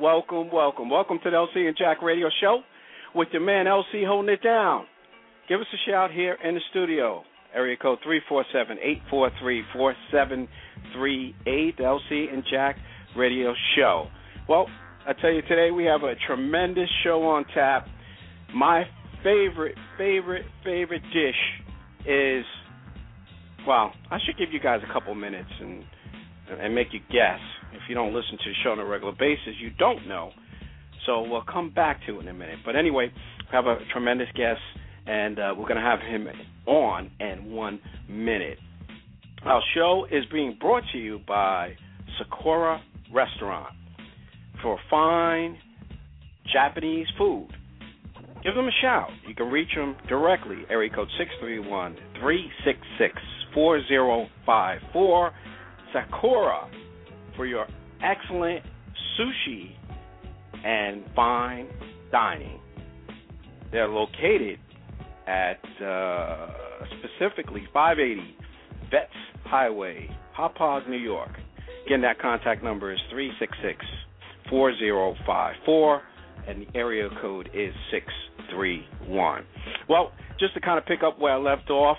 Welcome welcome. Welcome to the LC and Jack Radio Show with your man LC holding it down. Give us a shout here in the studio. Area code 347-843-4738, LC and Jack Radio Show. Well, I tell you today we have a tremendous show on tap. My favorite, favorite, favorite dish is well, I should give you guys a couple minutes and and make you guess. If you don't listen to the show on a regular basis, you don't know so we'll come back to it in a minute. But anyway, we have a tremendous guest, and uh, we're going to have him on in one minute. Our show is being brought to you by Sakura Restaurant for fine Japanese food. Give them a shout. You can reach them directly, area code 631 366 4054. Sakura for your excellent sushi and fine dining. They're located at uh, specifically 580 Vets Highway, Hauppauge, New York. Again, that contact number is 366 4054, and the area code is 631. Well, just to kind of pick up where I left off,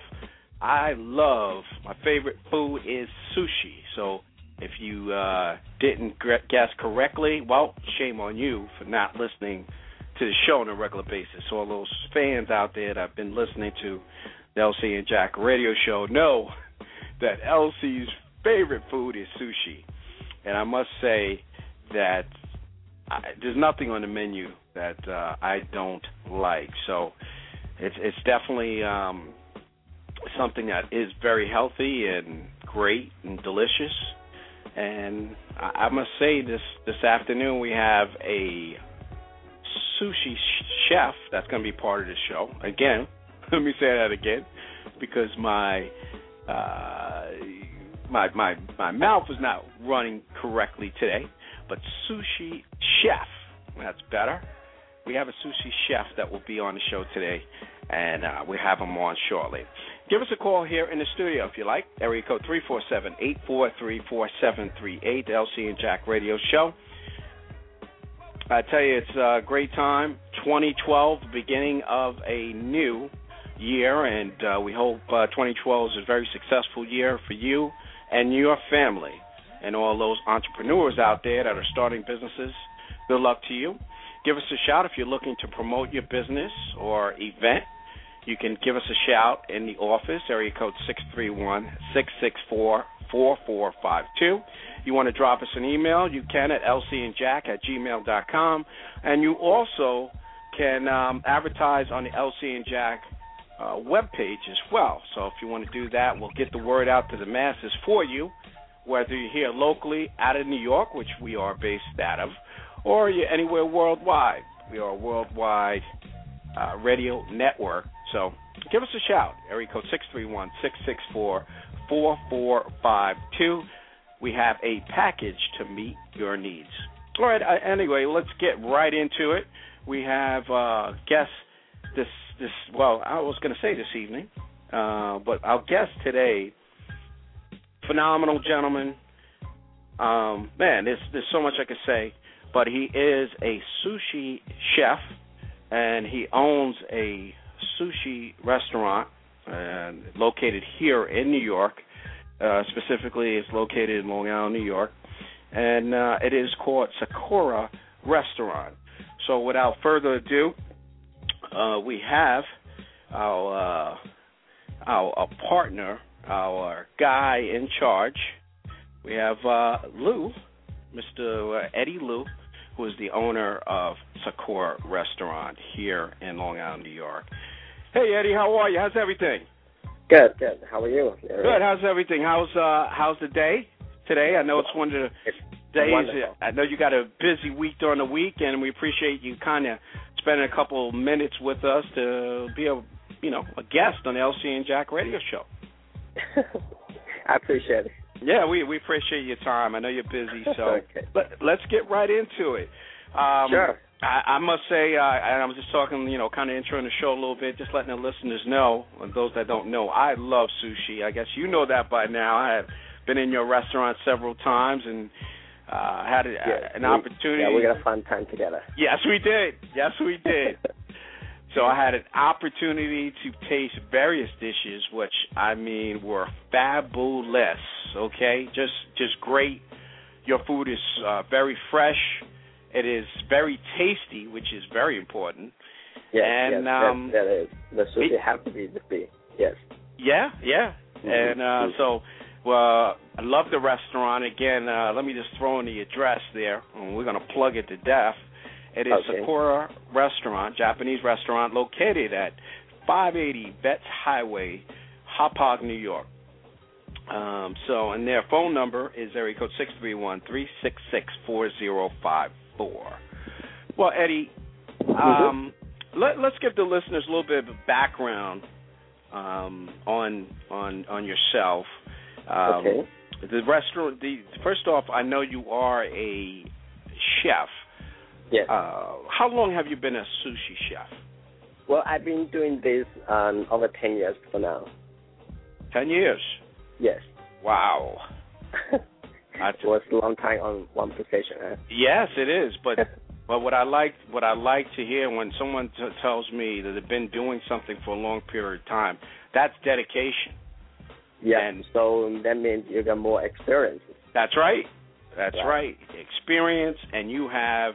I love my favorite food is sushi. So if you uh, didn't guess correctly, well, shame on you for not listening to the show on a regular basis. So all those fans out there that have been listening to the LC and Jack radio show know that LC's favorite food is sushi. And I must say that I, there's nothing on the menu that uh, I don't like. So it's it's definitely um, something that is very healthy and great and delicious and I, must say this this afternoon we have a sushi chef that's going to be part of the show. Again, let me say that again because my uh, my my my mouth is not running correctly today. But sushi chef, that's better. We have a sushi chef that will be on the show today, and uh, we have him on shortly. Give us a call here in the studio if you like. Area code 347-843-4738, LC and Jack Radio Show. I tell you, it's a great time. 2012, the beginning of a new year, and uh, we hope uh, 2012 is a very successful year for you and your family and all those entrepreneurs out there that are starting businesses. Good luck to you. Give us a shout if you're looking to promote your business or event you can give us a shout in the office, area code 631 664 4452. You want to drop us an email, you can at lcandjack at gmail.com. And you also can um, advertise on the LC and Jack uh, webpage as well. So if you want to do that, we'll get the word out to the masses for you, whether you're here locally out of New York, which we are based out of, or you're anywhere worldwide. We are a worldwide uh, radio network so give us a shout. Area code 631 664 4452. We have a package to meet your needs. All right, uh, anyway, let's get right into it. We have uh, guests this, this, well, I was going to say this evening, uh, but our guest today, phenomenal gentleman. Um, man, there's, there's so much I could say, but he is a sushi chef and he owns a sushi restaurant uh, located here in New York. Uh, specifically, it's located in Long Island, New York, and uh, it is called Sakura Restaurant. So, without further ado, uh, we have our uh, our, our partner, our guy in charge. We have uh, Lu, Mr. Uh, Eddie Lu, who is the owner of Sakura Restaurant here in Long Island, New York. Hey Eddie, how are you? How's everything? Good, good. How are you? Good. How's everything? How's uh how's the day today? I know it's one of the days. wonderful. I know you got a busy week during the week, and we appreciate you kind of spending a couple minutes with us to be a you know a guest on the LC and Jack Radio Show. I appreciate it. Yeah, we we appreciate your time. I know you're busy, so Okay. let, let's get right into it. Um, Sure. I, I must say, uh, and I was just talking, you know, kind of introing the show a little bit, just letting the listeners know, and those that don't know, I love sushi. I guess you know that by now. I have been in your restaurant several times and uh, had a, Yeah, an we- opportunity. Yeah, we got a fun time together. Yes, we did. Yes, we did. so I had an opportunity to taste various dishes, which I mean were fabulous. Okay, just just great. Your food is uh, very fresh. It is very tasty, which is very important. Yes, And, yes, um, that, that is. The sushi it- have to be the big. Yes. Yeah, yeah. Mhm. And uh, so, well, I love the restaurant. Again, uh, let me just throw in the address there, and we're going to plug it to death. It is Okay. Sakura Restaurant, Japanese restaurant, located at 580 Vets Highway, Hauppauge, New York. Um, so, and their phone number is area code six three one three six six four zero five four. Well, Eddie, um, let, let's give the listeners a little bit of background um, on on on yourself. Um, okay. The restaurant. The first off, I know you are a chef. Yes. Uh, how long have you been a sushi chef? well, I've been doing this um, over ten years for now. Ten years. Yes. Wow. That's, it was a long time on one position. Huh? yes, it is. But but what I like what I like to hear when someone t- tells me that they've been doing something for a long period of time, that's dedication. yeah. And- so that means you got more experience. That's right. That's Right. right. Experience, and you have,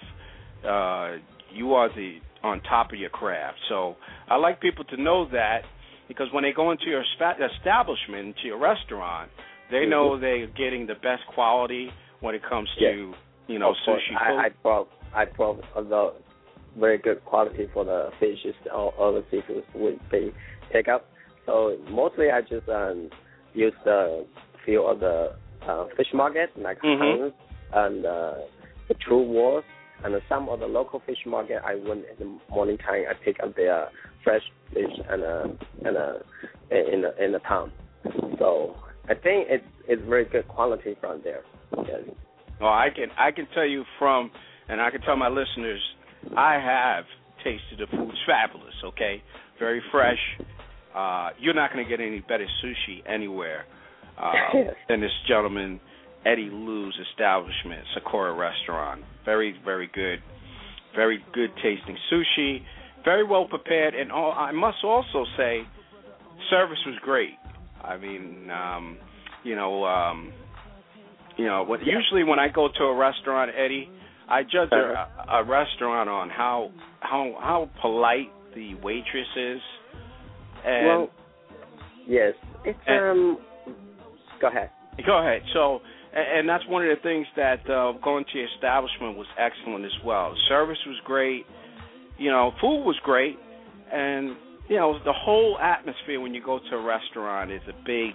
uh, you are the on top of your craft. So I like people to know that because when they go into your establishment, into your restaurant, they know they're getting the best quality when it comes to you know of course, sushi food. I, I brought I brought the very good quality for the fishes or other seafoods would be take up. So mostly I just um, use the few of the uh, fish market like Mhm. Hans and uh, the True Wars and some of the local fish market. I went in the morning time. I pick up their fresh fish and uh, and uh, in the in the town. So I think it's it's very good quality from there. Yes. Well, I can I can tell you from, and I can tell my listeners, I have tasted the food's fabulous. Okay, very fresh. Uh, you're not going to get any better sushi anywhere uh, than this gentleman Eddie Lu's establishment, Sakura Restaurant. Very very good, very good tasting sushi. Very well prepared, and all, I must also say, service was great. I mean, um, you know. Um, you know, what, usually when I go to a restaurant, Eddie, I judge a, a restaurant on how how how polite the waitress is. And well, yes. It's and- um. Go ahead. go ahead. So, and, and that's one of the things that uh, going to your establishment was excellent as well. Service was great. You know, food was great, and you know the whole atmosphere when you go to a restaurant is a big.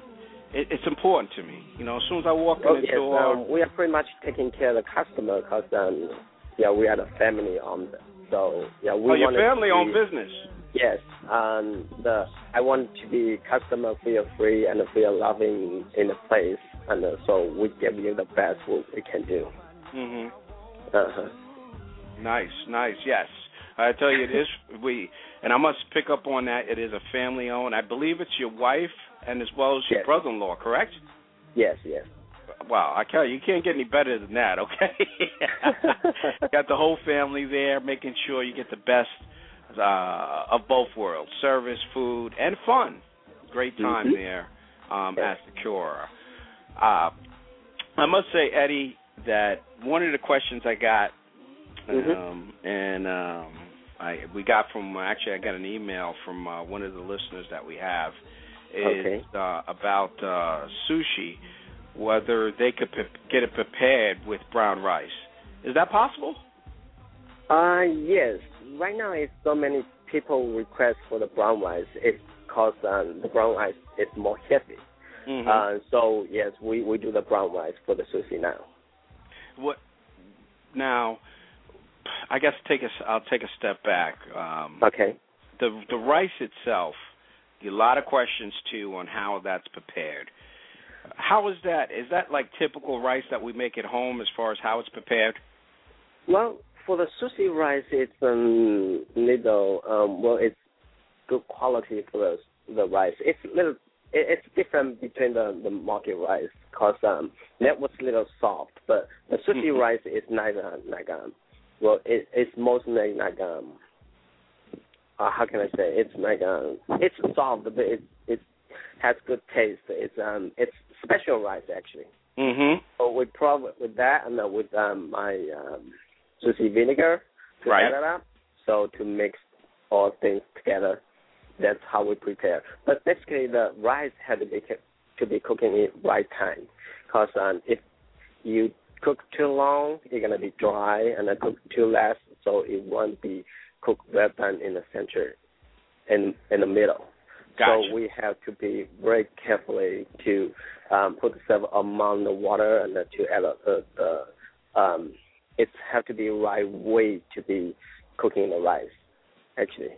It, it's important to me. You know, as soon as I walk in Well, the yes. door. Um, we are pretty much taking care of the customer because um, yeah, we are the family owned. So yeah, we oh, your to family-owned business. Yes. Um, the I want to be customer feel free and feel loving in the place, and uh, so we give you the best what we can do. Mhm. Uh-huh. Nice, nice. Yes, I tell you, it is. We and I must pick up on that. It is a family owned. I believe it's your wife and as well as your Yes. brother-in-law. Correct? Yes. Yes. Wow, I tell you, you can't get any better than that. Okay, got the whole family there, making sure you get the best uh, of both worlds: service, food, and fun. Great time Mhm. there um, Yes. at the Cura. Uh, I must say, Eddie, that one of the questions I got, Mhm. um, and um, I we got from actually I got an email from uh, one of the listeners that we have is Okay. uh, about uh, sushi, whether they could get it prepared with brown rice. Is that possible? Uh, yes. Right now, it's so many people request for the brown rice. It's because um, the brown rice is more heavy. Mm-hmm. Uh, so yes, we we do the brown rice for the sushi now. what now? I guess take a I'll take a step back. Um, Okay. the the rice itself, a lot of questions too on how that's prepared. How is that? Is that like typical rice that we make at home as far as how it's prepared? Well, for the sushi rice, it's um little um well, it's good quality for the the rice. It's little it's different between the the market rice because um that was little soft, but the sushi Mhm. rice is like uh, like um well it it's mostly like um uh, how can I say it's like um it's soft but it it has good taste. It's um it's special rice actually. Mm-hmm. So we probably with that and then with um, my um, sushi vinegar to Right. add it up. So to mix all things together, that's how we prepare. But basically, the rice had to be to be cooking in right time, because um, if you cook too long, it's gonna be dry, and then cook too less, so it won't be cooked well done in the center, in in the middle. Gotcha. So we have to be very carefully to um, put the several amount of water and to add the, the um, it have to be right way to be cooking the rice. Actually,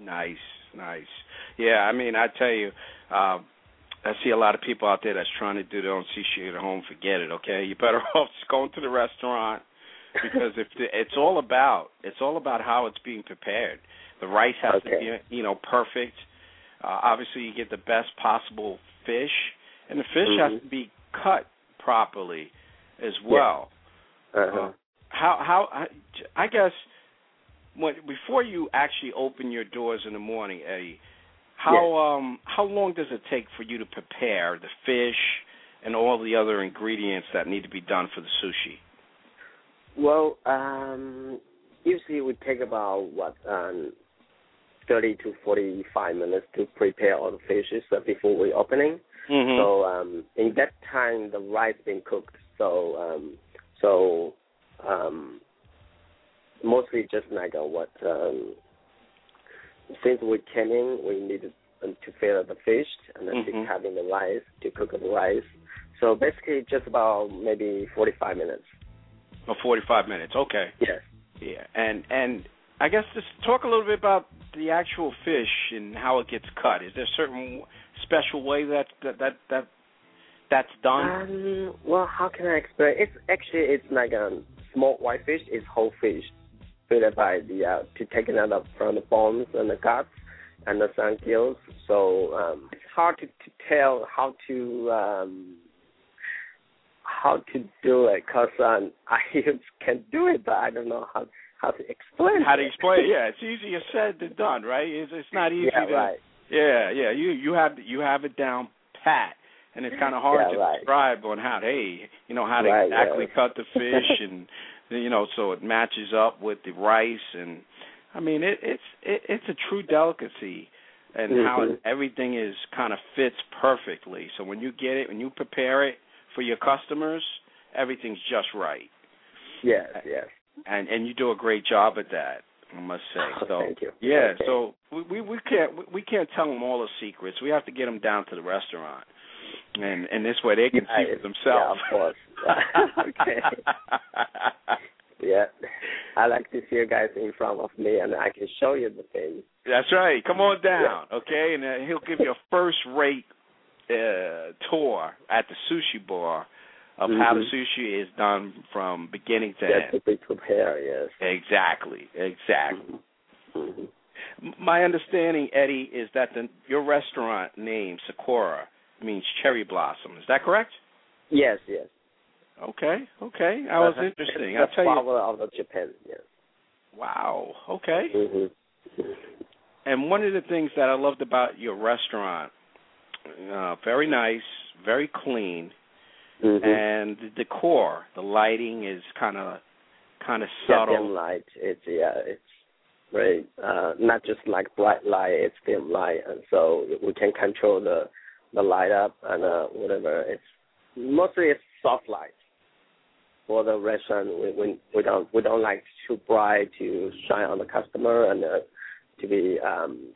Nice, nice. Yeah, I mean, I tell you, um, I see a lot of people out there that's trying to do their own sushi at home. Forget it, okay? You're better off just going to the restaurant because if the, it's all about it's all about how it's being prepared. The rice has to be you know perfect. Uh, obviously, you get the best possible fish, and the fish has Mhm. to be cut properly as well. uh-huh. Uh, how how I, I guess when before you actually open your doors in the morning, Eddie, how um how long does it take for you to prepare the fish and all the other ingredients that need to be done for the sushi? well, um, usually we take about what um, thirty to forty-five minutes to prepare all the fishes uh, before we opening. Mm-hmm. So um, in that time, the rice been cooked. So um, so um, mostly just like uh, what um, since we came in, we needed um, to fill the fish and then Mhm. to having the rice to cook the rice. So basically, just about maybe forty-five minutes. oh, 45 minutes. Okay. Yes. Yeah. And and I guess just talk a little bit about the actual fish and how it gets cut. Is there a certain special way that that that, that that's done? Um, well, how can I explain? It's actually it's like a small white fish. It's whole fish, by the uh, to take it out from the bones and the guts and the sun gills. So um, it's hard to, to tell how to um, how to do it because um, I can do it, but I don't know how how to explain. how to it. explain it? Yeah, it's easier said than done, right? It's it's not easy yeah, to right. Yeah, yeah. You you have you have it down pat, and it's kind of hard Yeah, to right. describe on how hey you know how to Right, exactly yeah. cut the fish and you know so it matches up with the rice and I mean it it's it, it's a true delicacy and how Mhm. everything is kind of fits perfectly. So when you get it when you prepare it for your customers, everything's just right, Yes, yes. and and you do a great job at that. I must say. Oh, So thank you. yeah, Okay. so we, we we can't we- we can't tell them all the secrets. We have to get them down to the restaurant, and and this way they can see for themselves. yeah, of course. okay. Yeah, I like to see you guys in front of me, and I can show you the things. That's right. Come on down, okay? And uh, he'll give you a first rate uh, tour at the sushi bar of how the Mhm. sushi is done from beginning to end. to be prepared. Yes. Exactly, exactly. hmm My understanding, Eddie, is that the, your restaurant name Sakura means cherry blossom. Is that correct? Yes, yes. Okay, okay. That was interesting. I'll tell you. flower of Japan. Yes. Wow. Okay. hmm And one of the things that I loved about your restaurant, uh, very nice, very clean, hmm and the decor, the lighting is kind of kind of subtle. Dim subtle. light. It's yeah. It's right? Uh, not just like bright light, it's dim light, and so we can control the the light up and uh, whatever. It's mostly it's soft light for the restaurant. We, we we don't we don't like too bright to shine on the customer and uh, to be um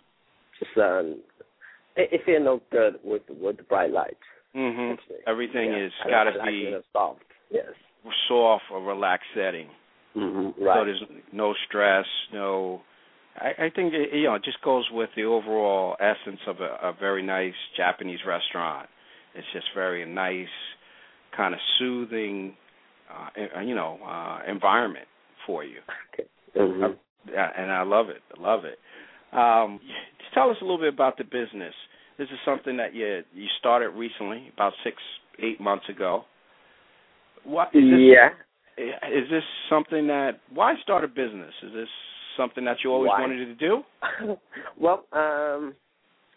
just um it, it feel no good with with the bright light. Mhm. Everything yeah. is got to like be soft. Yes. soft or relaxed setting. Mm-hmm. So there's no stress, no. I, I think it, you know it just goes with the overall essence of a, a very nice Japanese restaurant. It's just very nice, kind of soothing, uh, you know, uh, environment for you. Okay. Mhm. Yeah, and I love it. I love it. Um, just tell us a little bit about the business. This is something that you you started recently, about six, eight months ago. What is this? Yeah. Is this something that why start a business? Is this something that you always Why? wanted to do? well, um,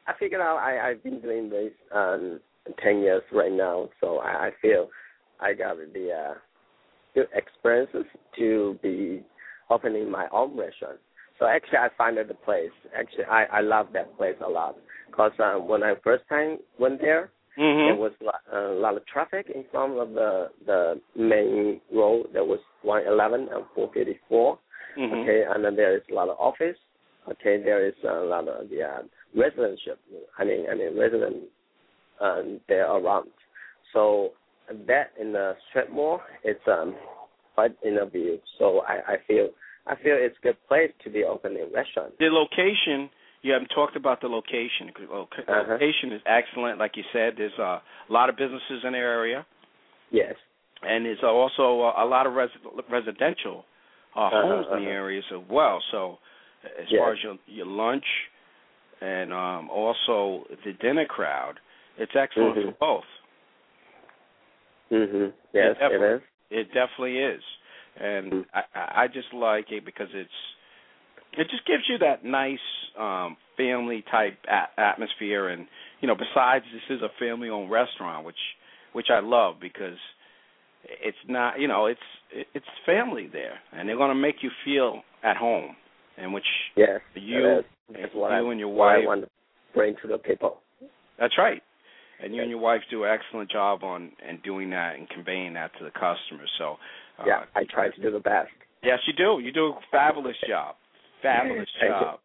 I figured out I, I've been doing this um, ten years right now, so I, I feel I got the uh, good experiences to be opening my own restaurant. So actually, I found the place. Actually, I I love that place a lot because um, when I first time went there, there Mm-hmm. was a lot of traffic in front of the the main road. There was 111 and 454. Hmm Okay, and then there is a lot of office. Okay, there is a lot of the uh, residentship. I mean, I mean resident um, there around. So that in the strip mall, it's um quite in a view. So I, I feel I feel it's a good place to be opening restaurant. The location. You haven't talked about the location. loca- Uh-huh. Location is excellent, like you said. There's uh, a lot of businesses in the area, Yes. and there's also a, a lot of res- residential uh, Uh-huh, homes in the uh-huh. areas as well. So, as Yes. far as your your lunch and um, also the dinner crowd, it's excellent Mhm. for both. Mhm. Yes, Yeah, it is. It definitely is, and Mm. I, I I just like it because it's it just gives you that nice um family type a- atmosphere, and you know, besides this is a family owned restaurant, which which I love because it's not you know it's it's family there, and they're going to make you feel at home, and which Yes. you. That's you I, and your I wife want to bring to the people. that's right. And you and your wife do an excellent job on and doing that and conveying that to the customers. So uh, Yeah, I try to do the best. Yes, you do. You do a fabulous job. Fabulous Thank you. job.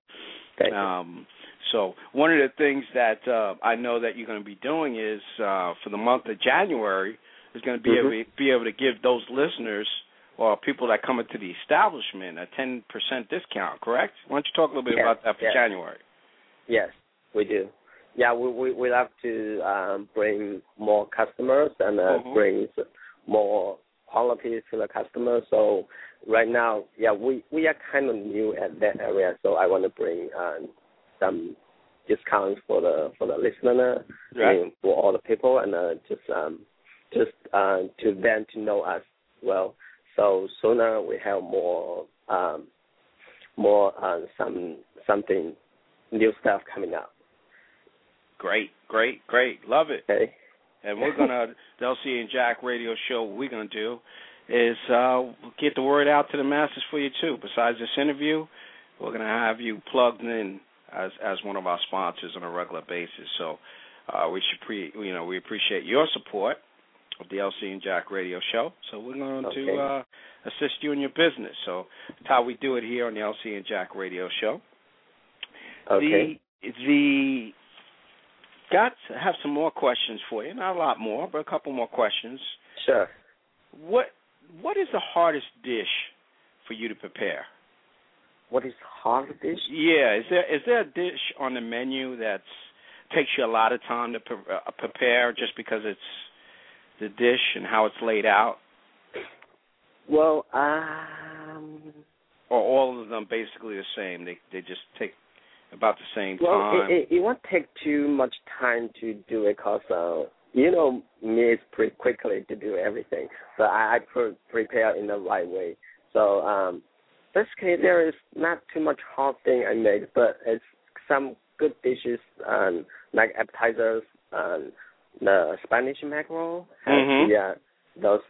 Thank you. Um, so one of the things that uh, I know that you're going to be doing is uh, for the month of January is going to be Mhm. able be able to give those listeners or people that come into the establishment a 10% discount. Correct? Why don't you talk a little bit Yes, about that for yes. January? Yes, we do. Yeah, we we we love to um, bring more customers and uh, Mhm. bring more quality to the customer. So right now, yeah, we we are kind of new at that area, so I want to bring um, some discounts for the for the listener, I Right. mean, for all the people, and uh, just um just uh, to them to know us well. So sooner we have more um more uh, some something new stuff coming up. Great, great, great. Love it. Okay. and we're gonna the LC and Jack radio show. What we're gonna do is uh, get the word out to the masses for you too. Besides this interview, we're gonna have you plugged in as as one of our sponsors on a regular basis. So uh, we should pre you know we appreciate your support of the LC and Jack radio show. So we're going Okay. to uh, assist you in your business. So that's how we do it here on the LC and Jack radio show. Okay. The the got have some more questions for you. Not a lot more, but a couple more questions. Sure. What what is the hardest dish for you to prepare? What is hard dish? Yeah, is there is there a dish on the menu that's takes you a lot of time to pre- uh, prepare just because it's the dish and how it's laid out, Well, um, or all of them basically the same? They they just take about the same well, time. it, it, it won't take too much time to do it because, uh, you know, me is pretty quickly to do everything. So I, I pre- prepare in the right way. So um, basically, there is not too much hard thing I make, but it's some good dishes um, like appetizers, um, the Spanish mackerel, has Mhm. the, uh, those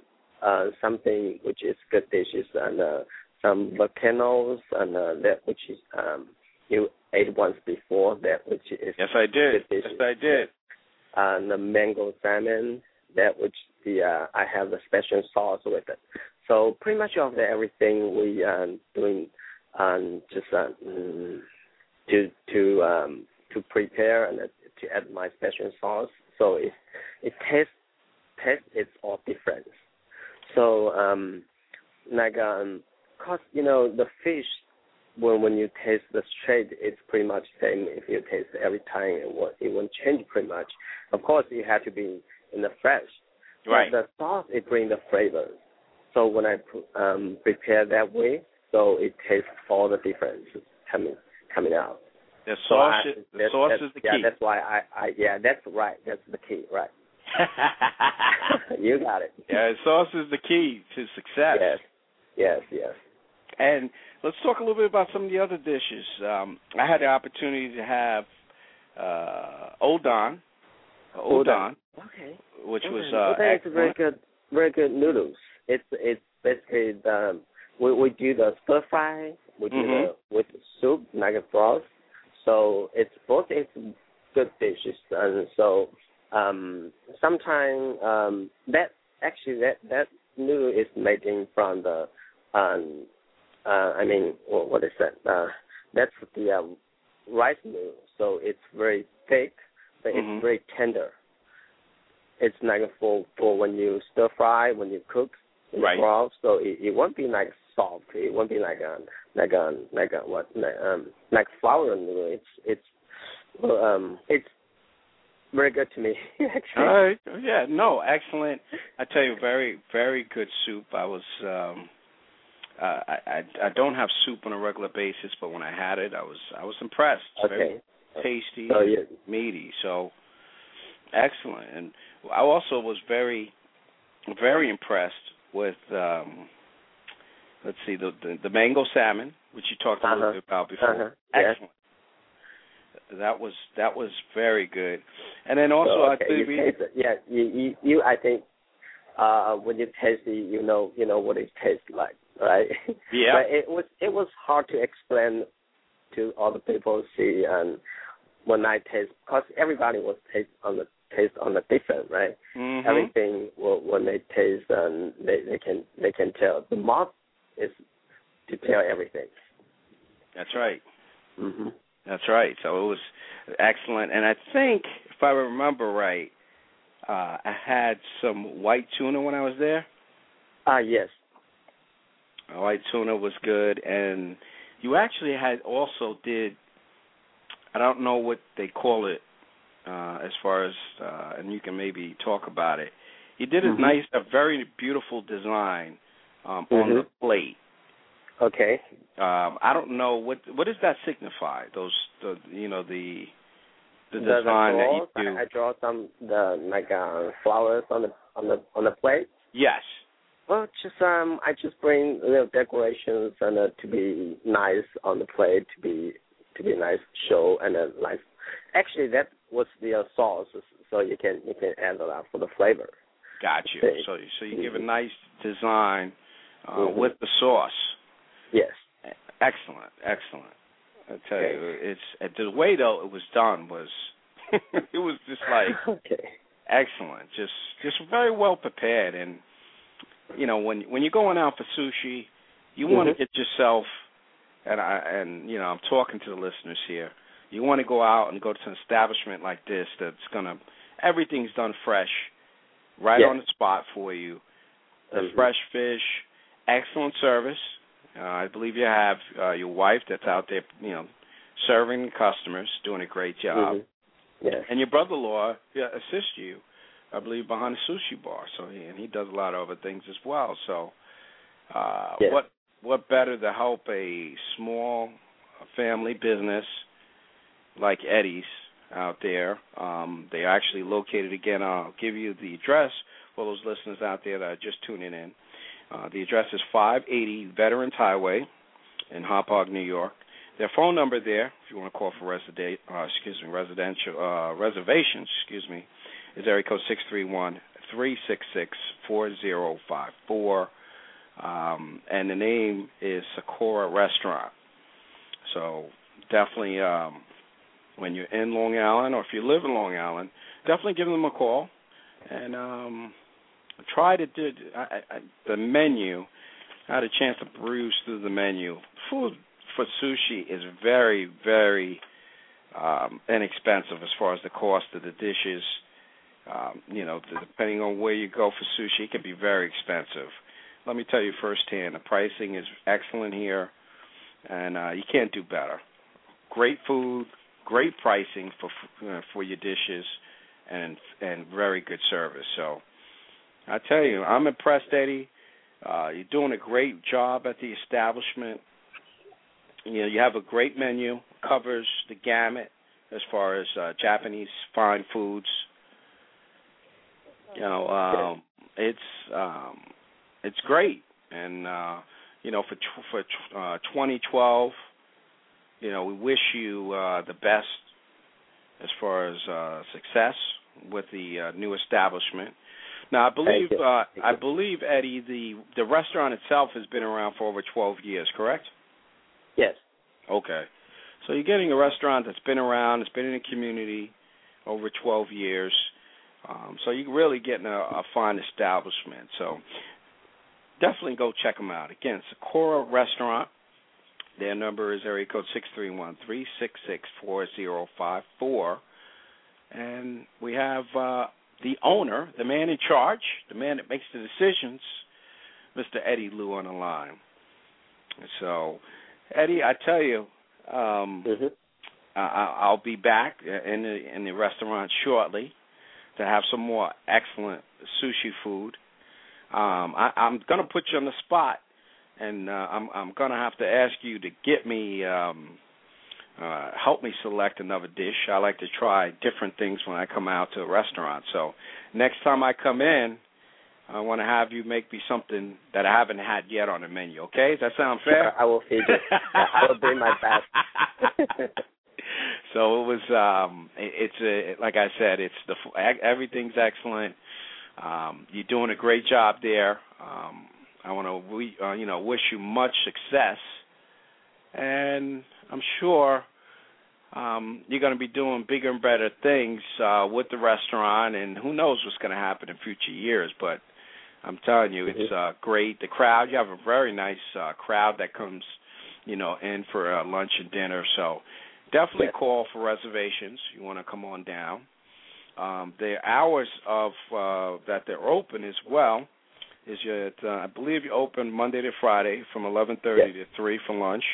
uh, something which is good dishes and uh, some volcanoes and uh, that which is um you ate once before that which is Yes, I did. Yes. I did. and the mango salmon that which the uh, I have the special sauce with it. So pretty much of the everything we um doing um just uh, mm, to to um to prepare and uh, to add my special sauce. So it it tastes taste it's all different. So um like um cause you know the fish when when you taste the straight it's pretty much same if you taste every time it won't it won't change pretty much. Of course it had to be in the fresh. But Right. the sauce it bring the flavors. So when I um prepare that way, so it tastes all the difference coming coming out. The So sauce, I- is, the that's- sauce is the yeah, key. that's why I, I yeah, that's right. That's the key, right. you got it. yeah, sauce is the key to success. Yes. Yes, yes. And let's talk a little bit about some of the other dishes. Um, I had the opportunity to have uh, Udon, uh, Udon, Okay. which was okay. uh, okay, it's a very good very good noodles. It's it's basically the we we do the stir fry, we do Mhm. the with soup like a broth. So it's both it's good dishes and so um sometimes um that actually that that noodle is made in from the um uh I mean what, what is that? Uh that's the um, rice noodle. So it's very thick but Mhm. it's very tender it's like for for when you stir fry, when you cook Right. broth, so it, it won't be like soft. It won't be like a like a like a what like, um like flour noodle. It's it's well, um it's very good to me actually. All right. Yeah. No. Excellent. I tell you, very, very good soup. I was. um uh, I, I I don't have soup on a regular basis, but when I had it, I was I was impressed. Okay. Very tasty, So you meaty. So excellent. And I also was very, very impressed with. um Let's see the the, the mango salmon, which you talked a little Uh-huh. bit about before. Uh-huh. Yes. Excellent. That was that was very good. And then also so, I think you we taste. Yeah, you, you you I think uh when you taste it you know you know what it tastes like, right? Yeah. but it was it was hard to explain to other people see and when I taste because everybody was taste on the taste on the different right Mhm. everything will, when they taste and they they can they can tell the mouth is to tell everything That's right. hmm That's right. So it was excellent. And I think, if I remember right, uh, I had some white tuna when I was there. ah yes Uh, white tuna was good, and you actually had also did. I don't know what they call it uh, as far as, uh, and you can maybe talk about it. You did a Mhm. nice, a very beautiful design um, on the plate. okay Um, I don't know what what does that signify. Those, the you know the the the, design the that you do. I, I draw some the like uh flowers on the on the on the plate yes. Well, just um, I just bring little decorations and uh, to be nice on the plate, to be to be nice show and then nice. Actually, that was the uh, sauce, so you can you can add a lot for the flavor. Got you. So so you give a Mhm. nice design uh, Mhm. with the sauce. Yes. Excellent, excellent. I tell Okay. you, it's the way though it was done was it was just like okay. excellent, just just very well prepared. And you know when when you're going out for sushi, you want to get yourself and I and you know I'm talking to the listeners here. You want to go out and go to an establishment like this that's gonna everything's done fresh, right Yes. on the spot for you. The Mhm. fresh fish, excellent service. Uh, I believe you have uh, your wife that's out there, you know, serving customers, doing a great job, Mhm. Yes. and your brother-in-law yeah, assists you, I believe, behind the sushi bar. So he and he does a lot of other things as well. So, uh, Yes. what what better to help a small family business like Eddie's out there? Um, they're actually located again. I'll give you the address for those listeners out there that are just tuning in. Uh, the address is 580 Veterans Highway in Hauppauge, New York. Their phone number there, if you want to call for resida- uh, excuse me, residential uh, reservations, excuse me, is area code six three one three six six four zero five four. um, and the name is Sakura Restaurant. So definitely, um, when you're in Long Island or if you live in Long Island, definitely give them a call and um, try to do I, I, the menu. I had a chance to peruse through the menu. Food for sushi is very, very um, inexpensive as far as the cost of the dishes. Um, you know, depending on where you go for sushi, it can be very expensive. Let me tell you firsthand, the pricing is excellent here, and uh, you can't do better. Great food, great pricing for uh, for your dishes, and and very good service. So, I tell you, I'm impressed, Eddie. Uh, you're doing a great job at the establishment. You know, you have a great menu, covers the gamut as far as uh, Japanese fine foods. You know, um, it's um, it's great, and uh, you know, for for uh, 2012, you know, we wish you uh, the best as far as uh, success with the uh, new establishment. Now, I believe uh, I believe Eddie, the the restaurant itself has been around for over 12 years, correct? Yes. Okay. So you're getting a restaurant that's been around, it's been in the community over 12 years. Um, so you're really getting a, a fine establishment. So definitely go check them out. Again, Sakura Restaurant. Their number is area code six three one three six six four zero five four, and we have uh, the owner, the man in charge, the man that makes the decisions, Mr. Eddie Lu on the line. So, Eddie, I tell you, um, mm-hmm. I, I'll be back in the in the restaurant shortly to have some more excellent sushi food. Um, I, I'm going to put you on the spot, and uh, I'm I'm going to have to ask you to get me um, uh, help me select another dish. I like to try different things when I come out to a restaurant. So next time I come in, I want to have you make me something that I haven't had yet on the menu. Okay, does that sound fair? Sure, I will feed it. I will do my best. so it was. um it, It's a, like I said. It's the everything's excellent. Um, you're doing a great job there. Um, I want to, uh, you know, wish you much success, and I'm sure um, you're going to be doing bigger and better things uh, with the restaurant, and who knows what's going to happen in future years. But I'm telling you, it's uh, great. The crowd, you have a very nice uh, crowd that comes, you know, in for uh, lunch and dinner. So definitely yeah. call for reservations. If you want to come on down. Um, the hours of uh, that they're open as well is at uh, I believe you open Monday to Friday from 11:30 yes. to 3 for lunch,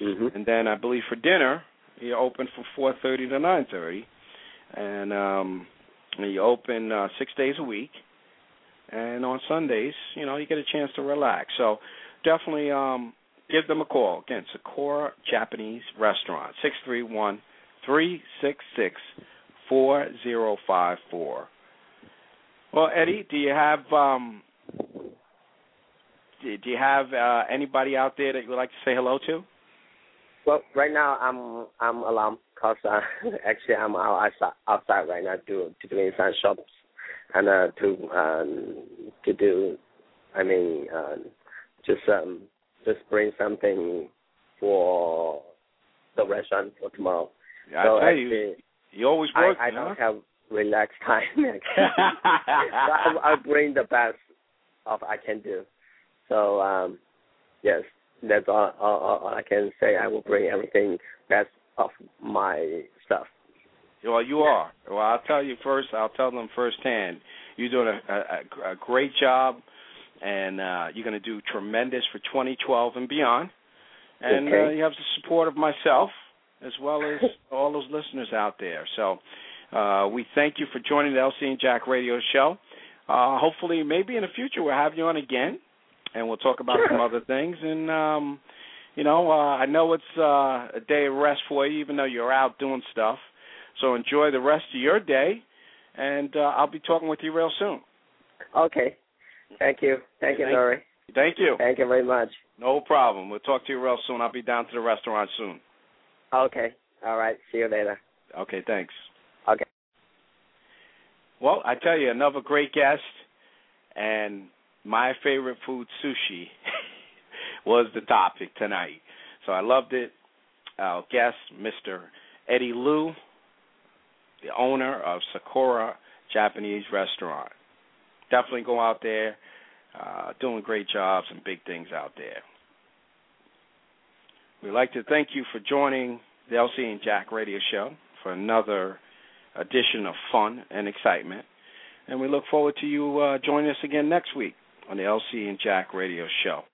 mm-hmm. and then I believe for dinner you open from 4:30 to 9:30, and um, you open uh, six days a week. And on Sundays, you know, you get a chance to relax. So definitely um, give them a call. Again, Sakura Japanese Restaurant, six three one three six six four zero five four. Well, Eddie, do you have um, do you have uh, anybody out there that you would like to say hello to? Well, right now I'm I'm alone because uh, actually I'm out outside, outside right now to to doing some shops and uh, to um, to do I mean uh, just um just bring something for the restaurant for tomorrow. Yeah, so I tell actually, you, you always work. I, I huh? don't have relaxed time. I, I bring the best of I can do. So um, yes, that's all, all, all I can say. I will bring everything that's of my stuff. Well, you are. Well, I'll tell you first. I'll tell them firsthand. You're doing a, a, a great job, and uh, you're going to do tremendous for 2012 and beyond. And okay. uh, you have the support of myself as well as all those listeners out there. So uh, we thank you for joining the LC and Jack Radio Show. Uh, hopefully, maybe in the future we'll have you on again, and we'll talk about sure. some other things. And um, you know, uh, I know it's uh, a day of rest for you, even though you're out doing stuff. So enjoy the rest of your day, and uh, I'll be talking with you real soon. Okay. Thank you. Thank you, Nori. Thank you. Thank you very much. No problem. We'll talk to you real soon. I'll be down to the restaurant soon. Okay. All right. See you later. Okay, thanks. Okay. Well, I tell you, another great guest, and my favorite food, sushi, was the topic tonight. So I loved it. Our guest, Mr. Eddie Lu, the owner of Sakura Japanese Restaurant. Definitely go out there. Uh, doing great jobs and big things out there. We'd like to thank you for joining the LC and Jack Radio Show for another edition of fun and excitement. And we look forward to you uh, joining us again next week on the LC and Jack Radio Show.